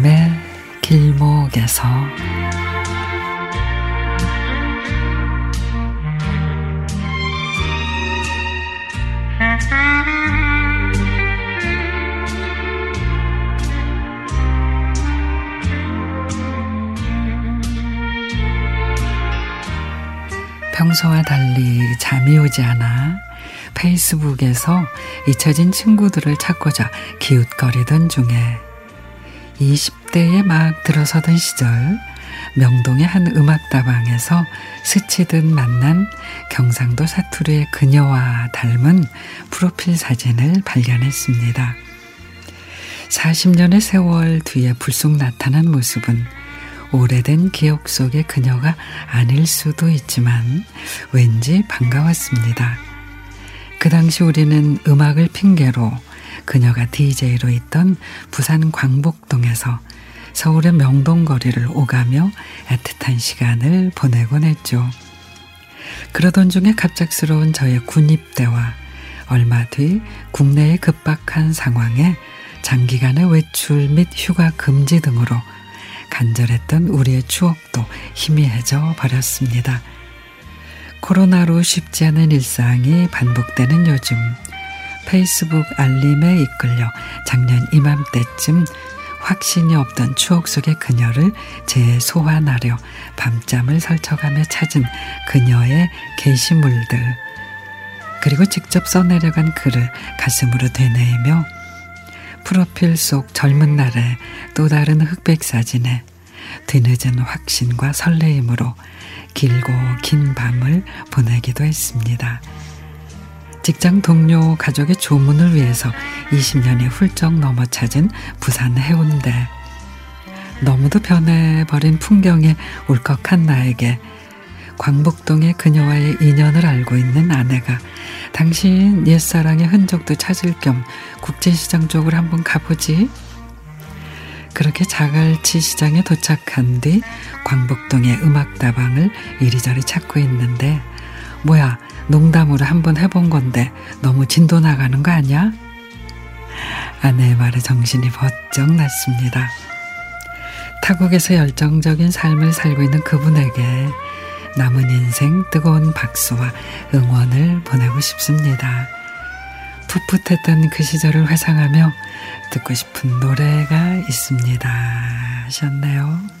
마음의 길목에서. 평소와 달리 잠이 오지 않아 페이스북에서 잊혀진 친구들을 찾고자 기웃거리던 중에 20대에 막 들어서던 시절 명동의 한 음악다방에서 스치듯 만난 경상도 사투리의 그녀와 닮은 프로필 사진을 발견했습니다. 40년의 세월 뒤에 불쑥 나타난 모습은 오래된 기억 속의 그녀가 아닐 수도 있지만 왠지 반가웠습니다. 그 당시 우리는 음악을 핑계로 그녀가 DJ로 있던 부산 광복동에서 서울의 명동거리를 오가며 애틋한 시간을 보내곤 했죠. 그러던 중에 갑작스러운 저의 군입대와 얼마 뒤 국내의 급박한 상황에 장기간의 외출 및 휴가 금지 등으로 간절했던 우리의 추억도 희미해져 버렸습니다. 코로나로 쉽지 않은 일상이 반복되는 요즘 페이스북 알림에 이끌려 작년 이맘때쯤 확신이 없던 추억 속의 그녀를 재소환하려 밤잠을 설쳐가며 찾은 그녀의 게시물들 그리고 직접 써내려간 글을 가슴으로 되뇌이며 프로필 속 젊은 날의 또 다른 흑백 사진에 뒤늦은 확신과 설레임으로 길고 긴 밤을 보내기도 했습니다. 직장 동료 가족의 조문을 위해서 20년이 훌쩍 넘어 찾은 부산 해운대. 너무도 변해버린 풍경에 울컥한 나에게 광복동의 그녀와의 인연을 알고 있는 아내가 당신 옛사랑의 흔적도 찾을 겸 국제시장 쪽으로 한번 가보지. 그렇게 자갈치 시장에 도착한 뒤 광복동의 음악다방을 이리저리 찾고 있는데 뭐야 농담으로 한번 해본 건데 너무 진도 나가는 거 아니야? 아내의 말에 정신이 번쩍 났습니다. 타국에서 열정적인 삶을 살고 있는 그분에게 남은 인생 뜨거운 박수와 응원을 보내고 싶습니다. 풋풋했던 그 시절을 회상하며 듣고 싶은 노래가 있습니다. 하셨네요.